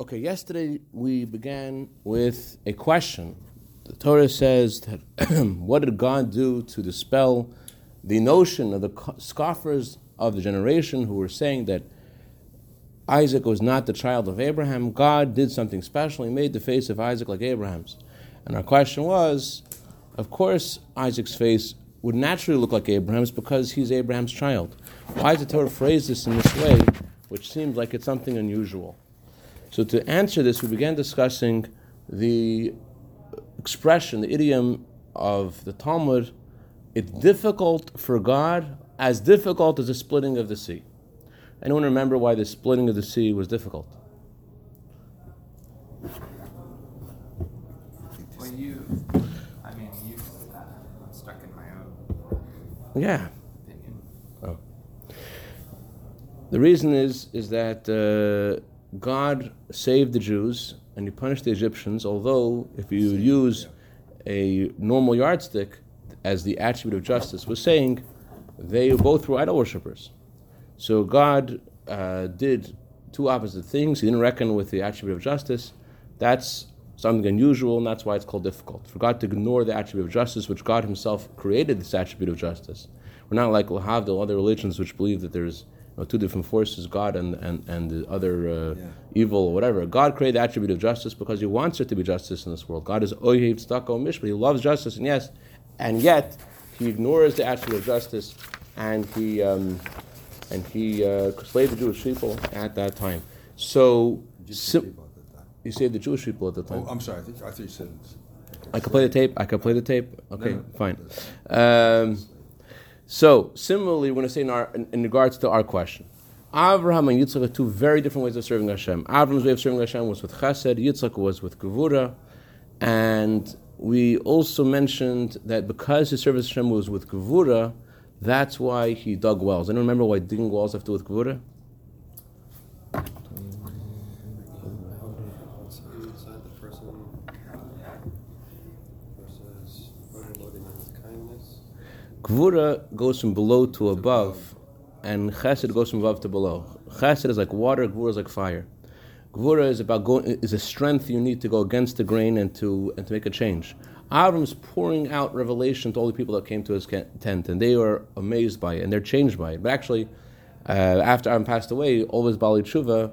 Okay, yesterday we began with a question. The Torah says that what did God do to dispel the notion of the scoffers of the generation who were saying that Isaac was not the child of Abraham? God did something special. He made the face of Isaac like Abraham's. And our question was of course, Isaac's face would naturally look like Abraham's because he's Abraham's child. Why does the Torah phrase this in this way, which seems like it's something unusual? So to answer this, we began discussing the expression, the idiom of the Talmud. It's difficult for God, as difficult as the splitting of the sea. Anyone remember why the splitting of the sea was difficult? Well, you, I mean, you, uh, I'm stuck in my own Yeah. opinion. Oh. The reason is is that uh, God saved the Jews and He punished the Egyptians. Although, if you use a normal yardstick as the attribute of justice, was saying they both were idol worshippers. So God uh, did two opposite things. He didn't reckon with the attribute of justice. That's something unusual, and that's why it's called difficult. For God to ignore the attribute of justice, which God Himself created, this attribute of justice. We're not like Lahavdil, other religions which believe that there's you two different forces, God and, and, and the other uh, Yeah. evil or whatever. God created the attribute of justice because He wants there to be justice in this world. God is Oyev Tzedakah Mishpat. He loves justice, and yes, and yet He ignores the attribute of justice, and He um, and He uh, slaved the Jewish people at that time. So, sim- the people at that time. He saved the Jewish people at the time. Oh, I'm sorry. I, think, I thought you said. I could play the tape. I could play the tape. Okay, no. fine. Um, so similarly, when I say in, our, in, in regards to our question, Avraham and Yitzchak are two very different ways of serving Hashem. Avraham's way of serving Hashem was with Chesed. Yitzchak was with Gevura, and we also mentioned that because his service to Hashem was with Gevura, that's why he dug wells. I don't remember why digging wells have to do with Gevura. inside the person versus overloading them with kindness. Gvura goes from below to above, and Chesed goes from above to below. Chesed is like water, Gvura is like fire. Gvura is about going is a strength you need to go against the grain and to and to make a change. Avram's pouring out revelation to all the people that came to his tent, and they were amazed by it and they're changed by it. But actually, uh, after Avram passed away, all his Bali Tshuva, uh,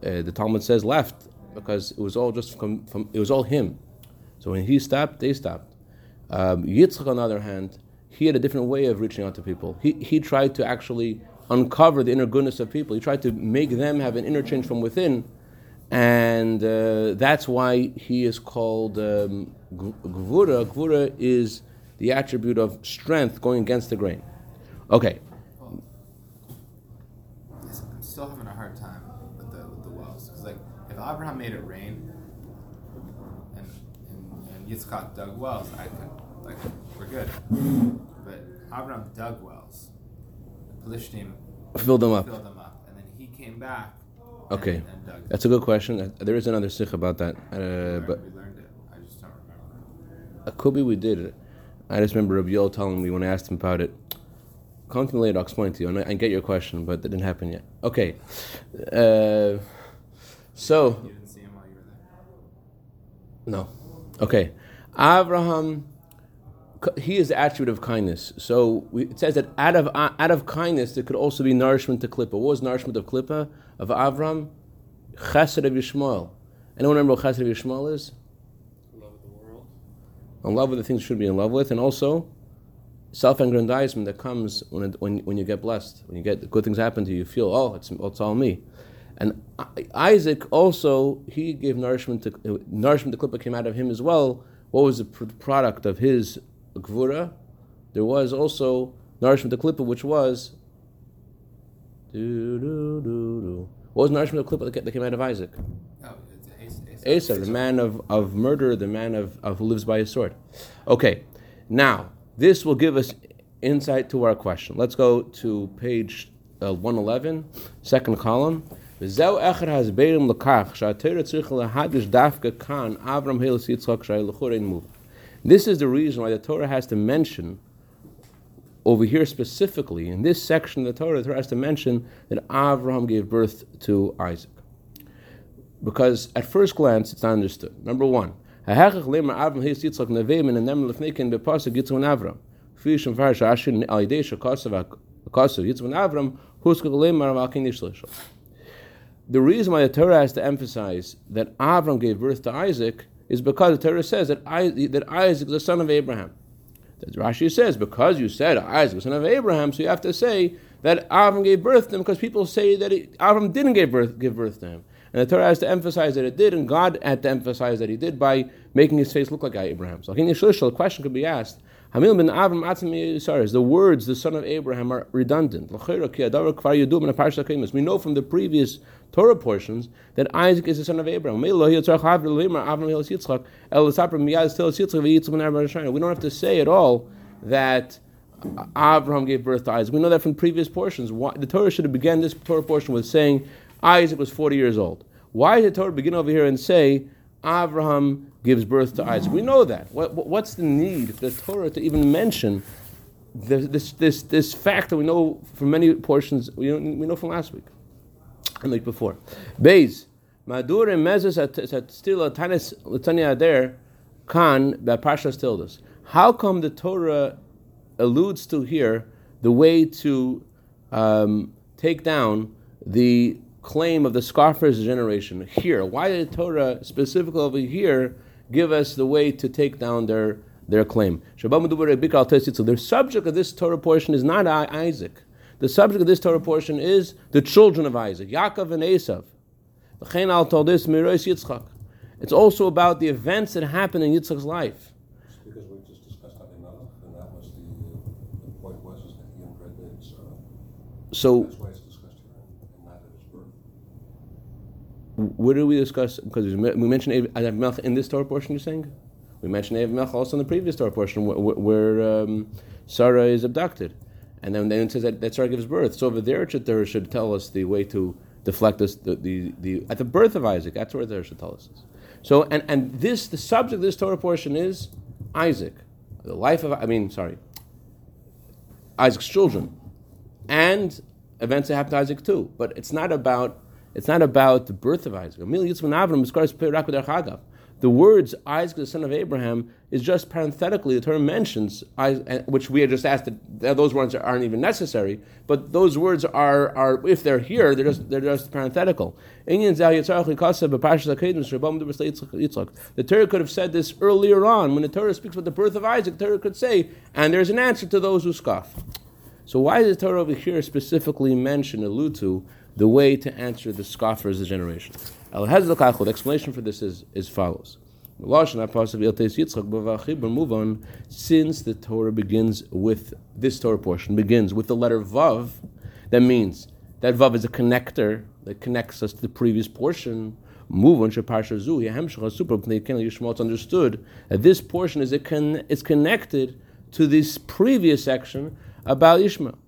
the Talmud says, left because it was all just from, from it was all him. So when he stopped, they stopped. Um, Yitzchak, on the other hand, he had a different way of reaching out to people. He, he tried to actually uncover the inner goodness of people. He tried to make them have an interchange from within, and uh, that's why he is called um, Gvura. Gvura is the attribute of strength going against the grain. Okay, I'm still having a hard time with the with the wells because like if Abraham made it rain and and, and Yitzchak dug wells, I could like we're good. But Abraham dug wells. The Plishtim fill them up. filled them up, and then he came back. Okay, and, dug. that's a good question. Uh, There is another sikh about that, We uh, learned- but we learned it. I just don't remember. Uh, Kobe, we did it. I just remember Rabbi telling me when I asked him about it. Come to me later, I'll explain to you. And I, I get your question, but that didn't happen yet. Okay. Uh, so, You didn't see him while you were there. no. Okay. Abraham, he is the attribute of kindness. So we, it says that out of, out of kindness, there could also be nourishment to Klippa. What was nourishment of Klippa? Of Avram? Chesed of Yishmael. Anyone remember what Chesed of Yishmael is? Love of the world. in love with the things you should be in love with, and also self-aggrandizement that comes when, it, when, when you get blessed, when you get good things happen to you, you feel, oh, it's, it's all me. And Isaac also, he gave nourishment to, uh, nourishment to Klippa came out of him as well. What was the pr- product of his gvura? There was also nourishment to Klippa, which was, do, do, do, do. What was nourishment to Klippa that ca- that came out of Isaac? Oh, it's Asa. Asa, the man of, of murder, the man of, of who lives by his sword. Okay, now this will give us insight to our question. Let's go to page uh, 111, second column. וזהו אחד ההסברים לכך שהתרא צריך להדש דווקא כאן אברהם הילס יצחק שהיה לכאורה אין מובן. This is the reason why the Torah has to mention over here specifically, in this section of the Torah, the Torah has to mention that Abraham gave birth to Isaac. because at first glance it's not understood. Number one. The reason why the Torah has to emphasize that Avram gave birth to Isaac is because the Torah says that, that Isaac is the son of Abraham. That Rashi says, because you said Isaac was the son of Abraham, so you have to say that Avram gave birth to him because people say that he, Avram didn't give birth, give birth to him. And the Torah has to emphasize that it did, and God had to emphasize that he did by making his face look like Abraham. So the question could be asked, Hamil bin Avram the words the son of Abraham are redundant. We know from the previous Torah portions that Isaac is the son of Abraham. We don't have to say at all that Abraham gave birth to Isaac. We know that from previous portions. The Torah should have begun this Torah portion with saying Isaac was 40 years old. Why did the Torah begin over here and say Abraham gives birth to Isaac? We know that. What, what's the need for the Torah to even mention this, this, this fact that we know from many portions, we know, we know from last week? like before. Beis, Madur and Mezes still a tanis there, Khan, that Pasha Tildas. How come the Torah alludes to here the way to um, take down the claim of the scoffers generation here? Why did the Torah specifically over here give us the way to take down their their claim? The subject of this Torah portion is not Isaac. The subject of this Torah portion is the children of Isaac, Yaakov and Esav. It's also about the events that happened in Yitzchak's life. Because we just discussed Abimelech, and that was the, the point was is that he impregnated Sarah. So That's why it's discussed here, and not at his birth. What did we discuss? Because we mentioned Abimelech in this Torah portion. You're saying we mentioned Abimelech also in the previous Torah portion, where, where um, Sarah is abducted. And then, then it says that, that Sarah gives birth. So over there, Torah should tell us the way to deflect us the, the, the, at the birth of Isaac. That's where there should tell us. So and and this the subject of this Torah portion is Isaac, the life of I mean sorry, Isaac's children, and events that happened to Isaac too. But it's not about it's not about the birth of Isaac the words Isaac, the son of Abraham, is just parenthetically, the term mentions, which we had just asked, that those words aren't even necessary, but those words are, are if they're here, they're just, they're just parenthetical. The Torah could have said this earlier on. When the Torah speaks about the birth of Isaac, the Torah could say, and there's an answer to those who scoff. So why does the Torah over here specifically mention, allude to, the way to answer the scoffers of the generation? The explanation for this is as follows. Since the Torah begins with this Torah portion begins with the letter Vav, that means that Vav is a connector that connects us to the previous portion. Move on It's understood that this portion is, con- is connected to this previous section about Ishmael.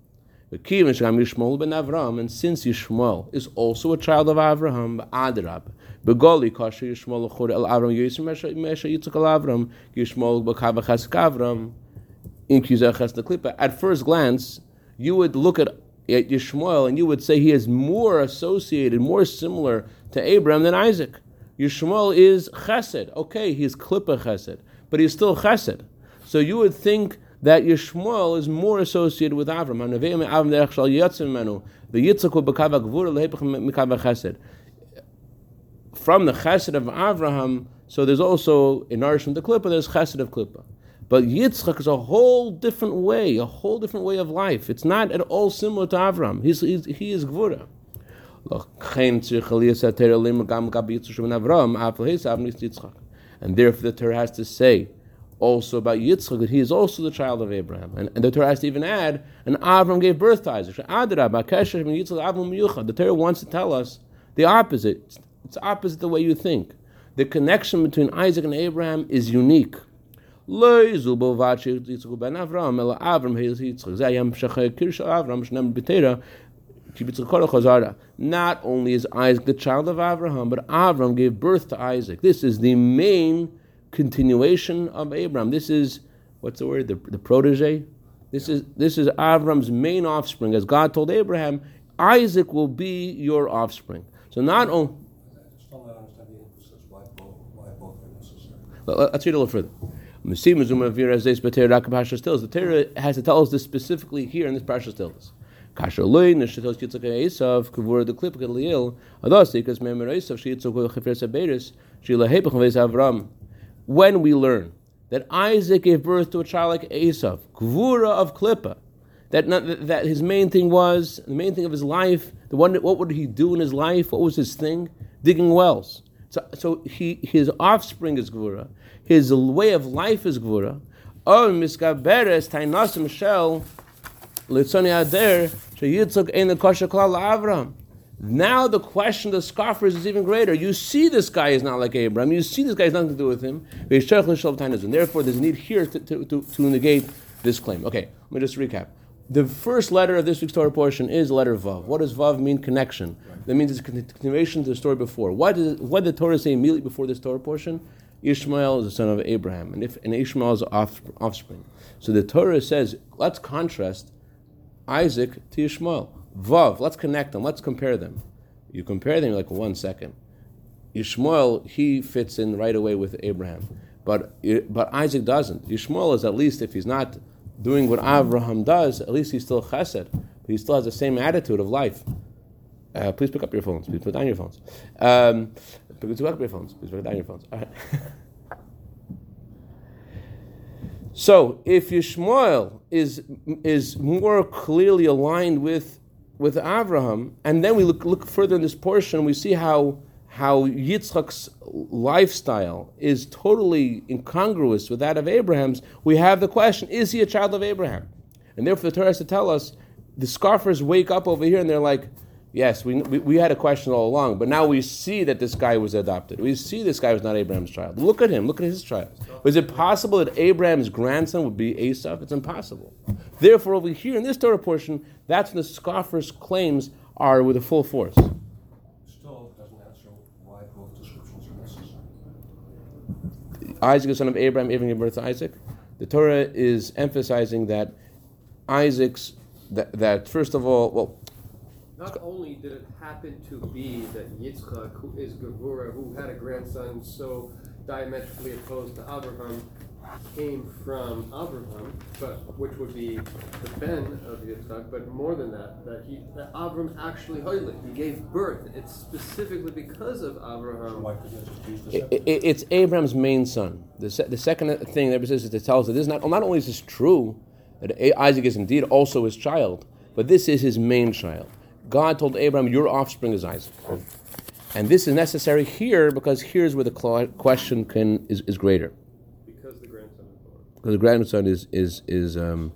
And since Yishmael is also a child of Avraham, Adrab, Begoli kasher Yishmael l'chor el Avram Yitzchak el Avram Yishmael in Klipa. At first glance, you would look at, at Yishmael and you would say he is more associated, more similar to Abraham than Isaac. Yishmael is Chesed. Okay, he's Klippa Chesed, but he's still Chesed. So you would think that Yishmael is more associated with Avram. From the chesed of Avraham, so there's also in nourishment the klippa, there's chesed of klippa. But Yitzchak is a whole different way, a whole different way of life. It's not at all similar to Avram. He's, he's, he is Gvura. And therefore the Torah has to say, also about Yitzchak that he is also the child of Abraham. And, and the Torah has to even add, and Avram gave birth to Isaac. The Torah wants to tell us the opposite. It's opposite the way you think. The connection between Isaac and Abraham is unique. Not only is Isaac the child of Abraham, but Avram gave birth to Isaac. This is the main continuation of Abraham. This is what's the word? The, the protege. This is this is Avram's main offspring, as God told Abraham, Isaac will be your offspring. So not only Let's read a little further. The Torah has to tell us this specifically here in this Hepech Vez Avram. When we learn that Isaac gave birth to a child like Esav, Kvura of Klippa, that, not, that his main thing was the main thing of his life. The one, what would he do in his life? What was his thing? Digging wells. So, so he his offspring is gvura. His way of life is gvura. Oh, miskaberes tainasim shel litzoni ader sheyitzuk ein lekosher klal Avram. Now the question of the scoffers is even greater. You see this guy is not like Abraham. You see this guy has nothing to do with him. And therefore there's a need here to, to, to, to negate this claim. Okay, let me just recap. The first letter of this week's Torah portion is letter Vav. What does Vav mean? Connection. That means it's a continuation to the story before. What did, what did the Torah say immediately before this Torah portion? Ishmael is the son of Abraham, and if and Ishmael is off, offspring. So the Torah says, let's contrast Isaac to Ishmael. Vav, let's connect them, let's compare them. You compare them, like, one second. Ishmael, he fits in right away with Abraham. But, but Isaac doesn't. Ishmael is at least, if he's not doing what Abraham does, at least he's still chesed. He still has the same attitude of life. Uh, please pick up your phones. Please put down your phones. Um, pick up your phones. Please put down your phones. All right. so, if Yishmael is is more clearly aligned with with Abraham, and then we look look further in this portion, we see how how Yitzchak's lifestyle is totally incongruous with that of Abraham's. We have the question: Is he a child of Abraham? And therefore, the Torah has to tell us. The scoffers wake up over here and they're like, Yes, we, we, we, had a question all along, but now we see that this guy was adopted. We see this guy was not Abraham's child. Look at him. Look at his child. Was it possible that Abraham's grandson would be Esau? It's impossible. Therefore, over here in this Torah portion, that's when the scoffers' claims are with a full force. Still doesn't answer why both descriptions are necessary. Isaac is son of Abraham, Abraham gave birth to Isaac. The Torah is emphasizing that Isaac's, that, that first of all, well, Not only did it happen to be that Yitzchak, who is Gevurah, who had a grandson so diametrically opposed to Abraham, came from Abraham, but which would be the ben of Yitzchak, but more than that, that he that Abraham actually he gave birth. It's specifically because of So Abraham. it just use the It, it's Abraham's main son. The, se- the second thing that says is to tell us that this is not, not only is this true, that Isaac is indeed also his child, but this is his main child. God told Abraham, Your offspring is Isaac. And this is necessary here because here's where the question can, is, is greater. Because the grandson is born. Because the grandson is, is, is um,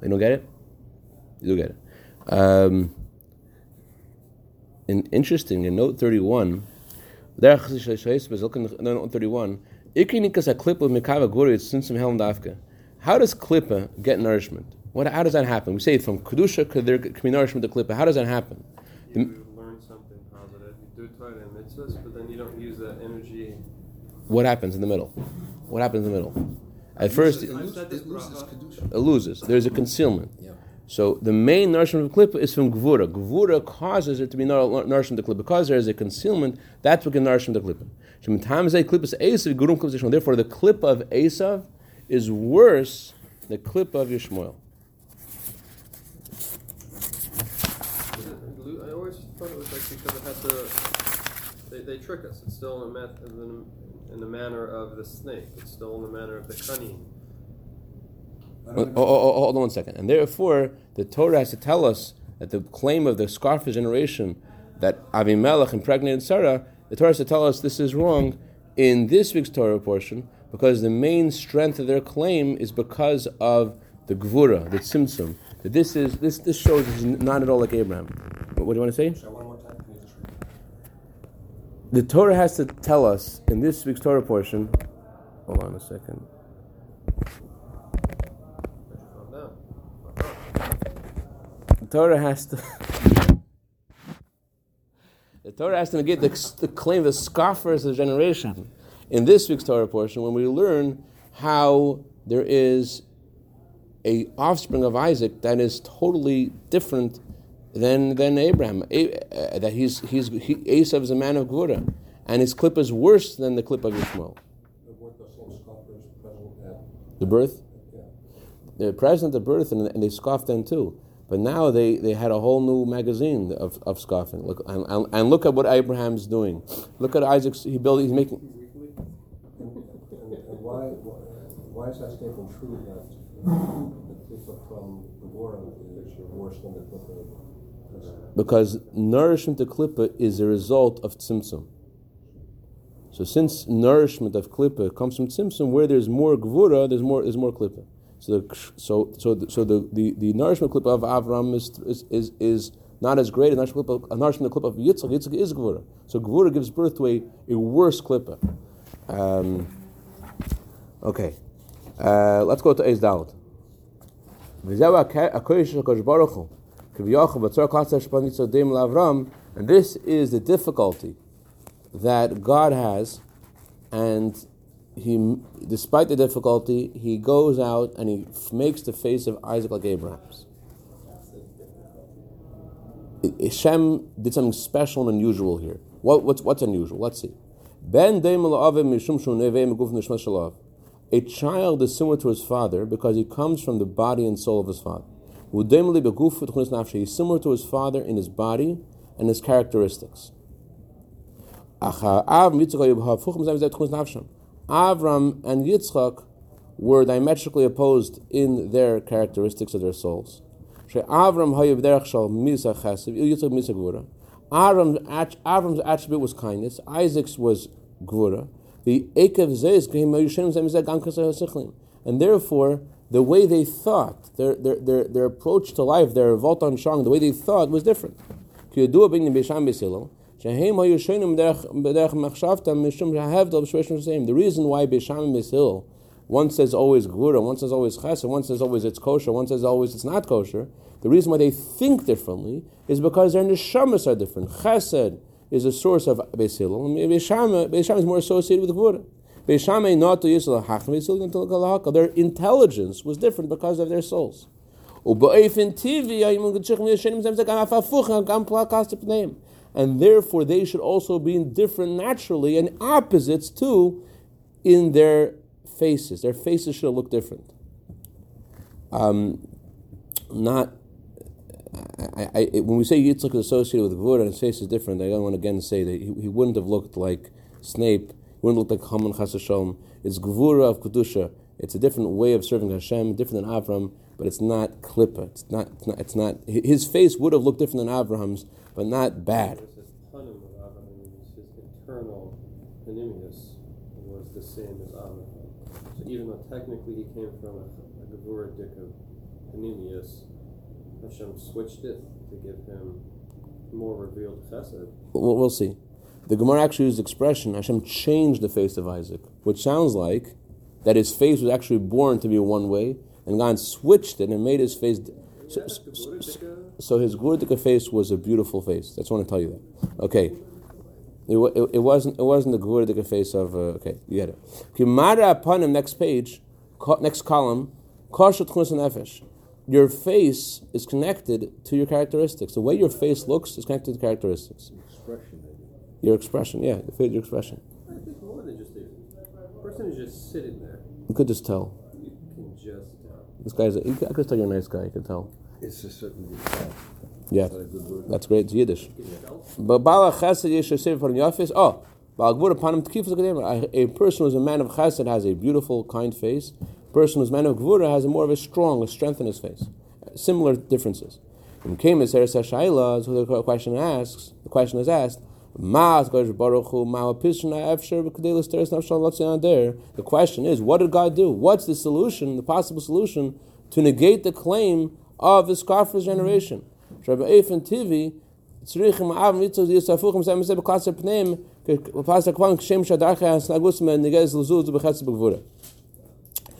you don't get it? You don't get it. Um, in, interesting, in note 31, there look in note 31, Ikinikas a klippa mikava guri, it's since some helm dafka. How does klippa get nourishment? What, how does that happen? We say from kedusha, there can be nourishment to klippa. How does that happen? You learn something positive, you do Torah and mitzvahs, but then you don't use that energy. What happens in the middle? What happens in the middle? At first, it, it loses, said this it loses bracha. kedusha. loses. There's a concealment. Yeah. So the main nourishment of the klippa is from gvura. Gvura causes it to be nour- nourishment to klippa. Because there is a concealment, that's what can nourish the klippa. Shematimes a klippa Esav, gurum klippa Therefore, the klippa of Esav is worse than the klippa of Yishmael. I always thought it was like because it had to. They, they trick us. It's still in the, met, in, the, in the manner of the snake. It's still in the manner of the cunning. Oh, oh, oh, hold on one second. And therefore, the Torah has to tell us that the claim of the Scarfa generation that Avimelech impregnated Sarah, the Torah has to tell us this is wrong in this week's Torah portion because the main strength of their claim is because of the Gvura, the Tzimtzum. That this is this this shows this is not at all like Abraham. What, what do you want to say? Say one more time, can you just repeat? The Torah has to tell us in this week's Torah portion. Hold on a second. The Torah has to. the Torah has to negate the, the claim of the scoffers of the generation. In this week's Torah portion, when we learn how there is a offspring of Isaac that is totally different than than Abraham. A, uh, that he's he's he, Esav is a man of Gvura, and his clip is worse than the clip of weren't the same scoffers present The birth, yeah. they're present at birth, and, and they scoffed then too. But now they, they had a whole new magazine of, of scoffing. Look and, and, and look at what Abraham's doing. Look at Isaac's. He built. He's making. And, and why, why, why is that statement true that the clip from the war is worse than the clip of because nourishment of klippa is a result of tzimtzum. So since nourishment of klippa comes from tzimtzum, where there's more gvura, there's more is more klippa. So the so so the, so the, the, the nourishment klippa of Avram is is is, is not as great as nourishment klippa, a nourishment klippa of Yitzchak. Yitzchak is gvura. So gvura gives birth to a, a worse klippa. Um, okay, uh, let's go to Eis Dalit. And this is the difficulty that God has, and he, despite the difficulty, he goes out and he makes the face of Isaac like Abraham's. Hashem did something special and unusual here. What, what's, what's unusual? Let's see. Ben A child is similar to his father because he comes from the body and soul of his father. He's similar to his father in his body and his characteristics. Avram and Yitzchak were diametrically opposed in their characteristics of their souls. Avram's attribute was kindness, Isaac's was gvura. The and therefore the way they thought, their, their, their, their approach to life, their revolt on Shang, the way they thought was different. The reason why Beis Shammai Bishil, one says always Gura, one says always Ches, and one says always it's kosher, one says always it's not kosher, the reason why they think differently is because their neshamas are different. Chesed is a source of Bishil, Beis Shammai is more associated with Gura. Their intelligence was different because of their souls. And therefore, they should also be different naturally and opposites too in their faces. Their faces should look different. Um, not I, I, when we say Yitzchak is associated with Gvura and his face is different, I don't want to again say that he, he wouldn't have looked like Snape wouldn't look like Haman Chasashom. It's Gvura of Kedusha. It's a different way of serving Hashem, different than Avram, but it's not Klippa. It's not, it's not, it's not, his face would have looked different than Avram's, but not bad. Was his panim of internal panemius was the same as Avram. So even though technically he came from a, a Gevurah Dik of panemius, Hashem switched it to give him more revealed chesed. We'll, we'll see. The Gemara actually used the expression Hashem changed the face of Isaac, which sounds like that his face was actually born to be one way, and God switched it and made his face. So, so, so- his Gurdika face was a beautiful face. That's want to tell you that. Okay. It, it, it wasn't it wasn't the Gurdika face of uh, okay you get it. Kimara upon him next page, next column, Koshet Chus Nefesh. Your face is connected to your characteristics. The way your face looks is connected to characteristics. expression. Your expression, yeah, the face, your expression. I think more than just a person is just sitting there. You could just tell. You can just tell. This guy's. A, you could, I could tell you're a nice guy. You could tell. It's a certain detail. Yeah, a that's great. It's Yiddish. You. But Bala Chesed Yesh Yosef from Yafis. Oh, Baal Gvur upon him Tkifus Akademia. A a person who's a man of Chesed has a beautiful, kind face. A person who's a man of Gvura has a more of a strong, a strength in his face. Similar differences. In Kemis Eres Hashaila, so the question asks, the question is asked. The question is, what did God do? What's the solution, the possible solution, to negate the claim of the scoffers' generation?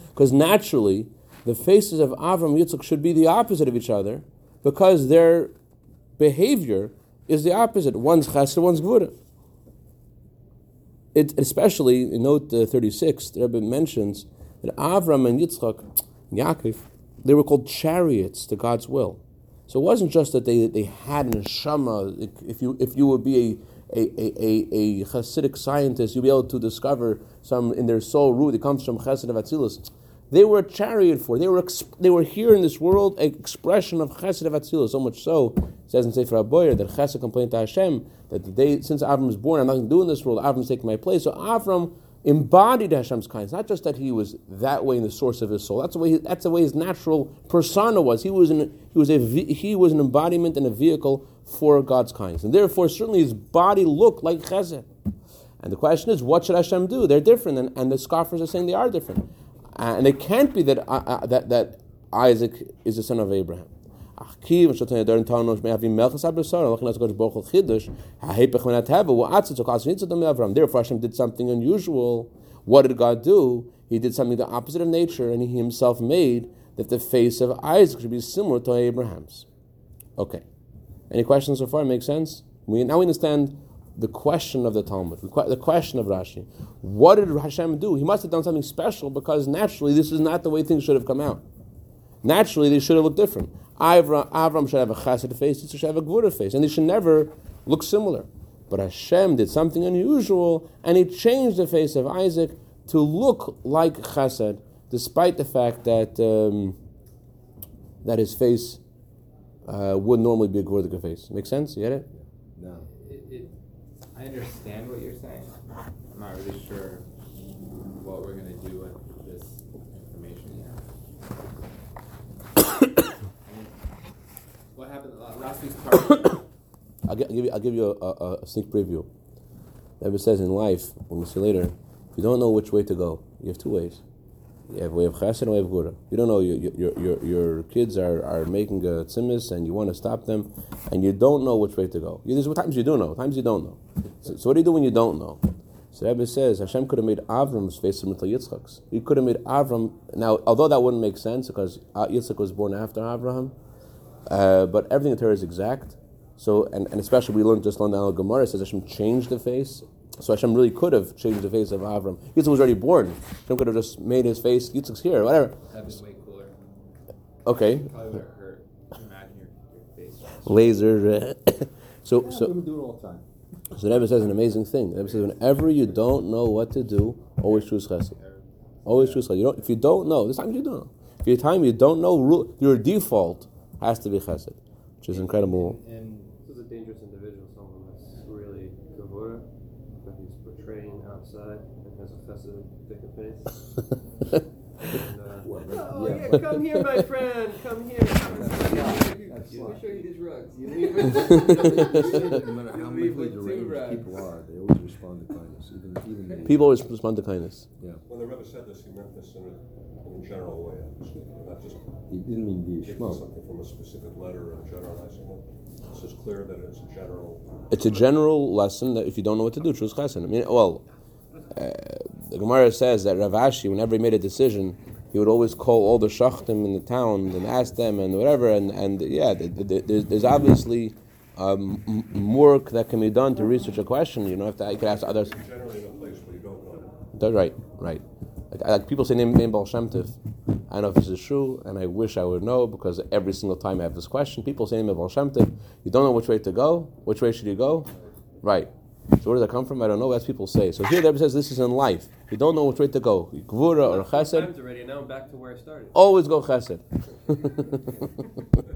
Because naturally, the faces of Avram Yitzchak should be the opposite of each other because their behavior is the opposite. One's chesed, one's gvura. It, especially in note uh, 36, the Rebbe mentions that Avram and Yitzchak, Yaakov, they were called chariots to God's will. So it wasn't just that they, they had an neshama. If you if you would be a, a, a, a Hasidic scientist, you'll be able to discover some in their soul root. It comes from Chesed of Atzilus. They were a chariot for. They were exp- they were here in this world, an expression of Chesed of Atzilus. So much so, it says in Sefer HaBahir that Chesed complained to Hashem that the day since Avram was born, I'm nothing to do in this world. Avram's taking my place. So Avram embodied Hashem's kindness. Not just that he was that way in the source of his soul. That's the way. He, that's the way his natural persona was. He was an he was a he was an embodiment and a vehicle for God's kindness, and therefore certainly his body looked like Chesed. And the question is, what should Hashem do? They're different, and, and the scoffers are saying they are different, uh, and it can't be that uh, uh, that that Isaac is the son of Abraham. Therefore, Hashem did something unusual. What did God do? He did something the opposite of nature, and He Himself made that the face of Isaac should be similar to Abraham's. Okay. Any questions so far? Make sense? We now we understand the question of the Talmud, the question of Rashi. What did Hashem do? He must have done something special because naturally this is not the way things should have come out. Naturally, they should have looked different. Avram, Avram should have a chesed face, Yitzchak should have a gvura face, and they should never look similar. But Hashem did something unusual, and He changed the face of Isaac to look like chesed, despite the fact that um, that his face uh, would normally be a gvura face. Make sense? You get it? No. I understand what you're saying. I'm not really sure what we're gonna do with this information yet. what happened uh, last week's part? I'll, give you, I'll give you a, a, a sneak preview. Rebbe says in life, we'll see later, if you don't know which way to go, you have two ways. You have way of chesed and way of gura. You don't know, your, your, your, your kids are, are making a tzimis and you want to stop them, and you don't know which way to go. There's times you do know, times you don't know. So, so what do you do when you don't know? So Rebbe says Hashem could have made Avram's face similar to Yitzchak's. He could have made Avram. Now, although that wouldn't make sense because Yitzchak was born after Abraham, uh, but everything in Torah is exact. So, and, and especially we learned just the Al Gemara says Hashem changed the face. So Hashem really could have changed the face of Avram. Yitzchak was already born. Hashem could have just made his face. Yitzchak's here, whatever. That'd be way cooler. Okay. Probably would have hurt. Imagine your, your face. Laser. Uh, so, Yeah, so women do it all the time. So the Rebbe says an amazing thing. The Rebbe says, whenever you don't know what to do, always choose chesed. Always choose chesed. You don't, if you don't know, there's times you don't know. If you time you don't know, ru- your default has to be chesed, which is incredible. And This is a dangerous individual, someone that's really gavura, that he's portraying outside and has a thicker face. And, uh, oh, yeah. yeah, come here, my friend, come here. Come and sit here. That's Let me why. show you these rugs. You leave it. No matter how mentally deranged people are, they always respond to kindness, even even the- People always respond to kindness. Yeah, When the Rebbe said this, he meant this in a, in a general way, obviously, not just he didn't mean be a taking something from a specific letter and generalizing it. It's just clear that it's a general. It's a general lesson that if you don't know what to do, choose chesed. I mean, well, uh, the Gemara says that Rav Ashi, whenever he made a decision, he would always call all the shachtim in the town and ask them and whatever. And, and yeah, th- th- th- there's, obviously um, work that can be done to research a question. You know, if you could ask others. That's right, right. Like, like people say name, name Baal Shem Tov. I know if this is true, and I wish I would know because every single time I have this question, people say name Baal Shem. You don't know which way to go. Which way should you go? Right. So where does that come from? I don't know. That's people say. So here the Rebbe says this is in life. You don't know which way to go. Gvura or chesed. already, now I'm back to where I started. Always go chesed.